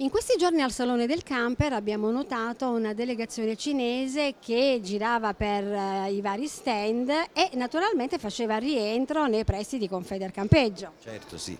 In questi giorni al Salone del Camper abbiamo notato una delegazione cinese che girava per eh, i vari stand e naturalmente faceva rientro nei pressi di Confeder Campeggio. Certo sì,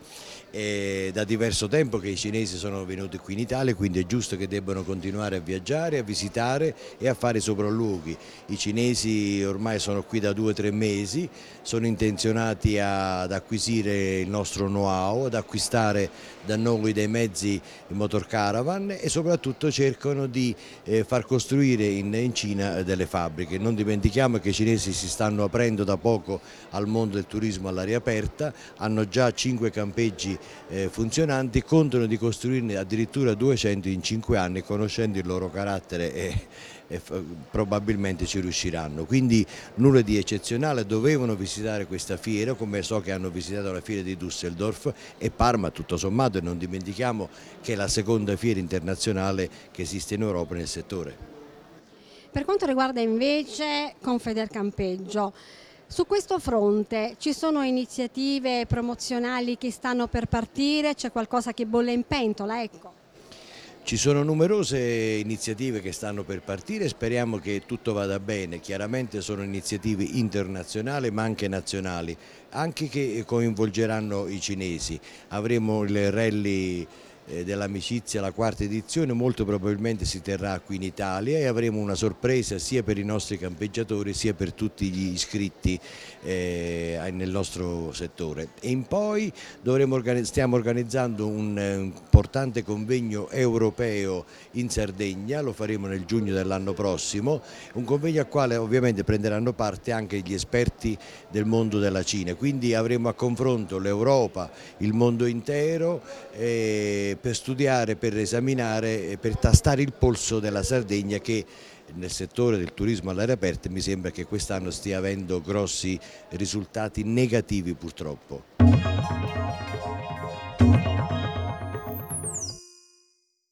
è da diverso tempo che i cinesi sono venuti qui in Italia, quindi è giusto che debbano continuare a viaggiare, a visitare e a fare sopralluoghi. I cinesi ormai sono qui da due o tre mesi, sono intenzionati ad acquisire il nostro know-how, ad acquistare da noi dei mezzi motor caravan e soprattutto cercano di eh, far costruire in, in Cina delle fabbriche. Non dimentichiamo che i cinesi si stanno aprendo da poco al mondo del turismo all'aria aperta, hanno già 5 campeggi eh, funzionanti, contano di costruirne addirittura 200 in 5 anni conoscendo il loro carattere e, e probabilmente ci riusciranno. Quindi nulla di eccezionale, dovevano visitare questa fiera come so che hanno visitato la fiera di Düsseldorf e Parma tutto sommato e non dimentichiamo che la seconda fiera internazionale che esiste in Europa nel settore. Per quanto riguarda invece Confedercampeggio, su questo fronte ci sono iniziative promozionali che stanno per partire, c'è qualcosa che bolle in pentola? Ecco. Ci sono numerose iniziative che stanno per partire, speriamo che tutto vada bene, chiaramente sono iniziative internazionali ma anche nazionali, anche che coinvolgeranno i cinesi. Avremo il rally dell'amicizia, la quarta edizione, molto probabilmente si terrà qui in Italia e avremo una sorpresa sia per i nostri campeggiatori sia per tutti gli iscritti eh, nel nostro settore. E in poi organi stiamo organizzando un eh, importante convegno europeo in Sardegna, lo faremo nel giugno dell'anno prossimo, un convegno al quale ovviamente prenderanno parte anche gli esperti del mondo della Cina, quindi avremo a confronto l'Europa, il mondo intero eh, per studiare, per esaminare, per tastare il polso della Sardegna che nel settore del turismo all'aria aperta mi sembra che quest'anno stia avendo grossi risultati negativi purtroppo.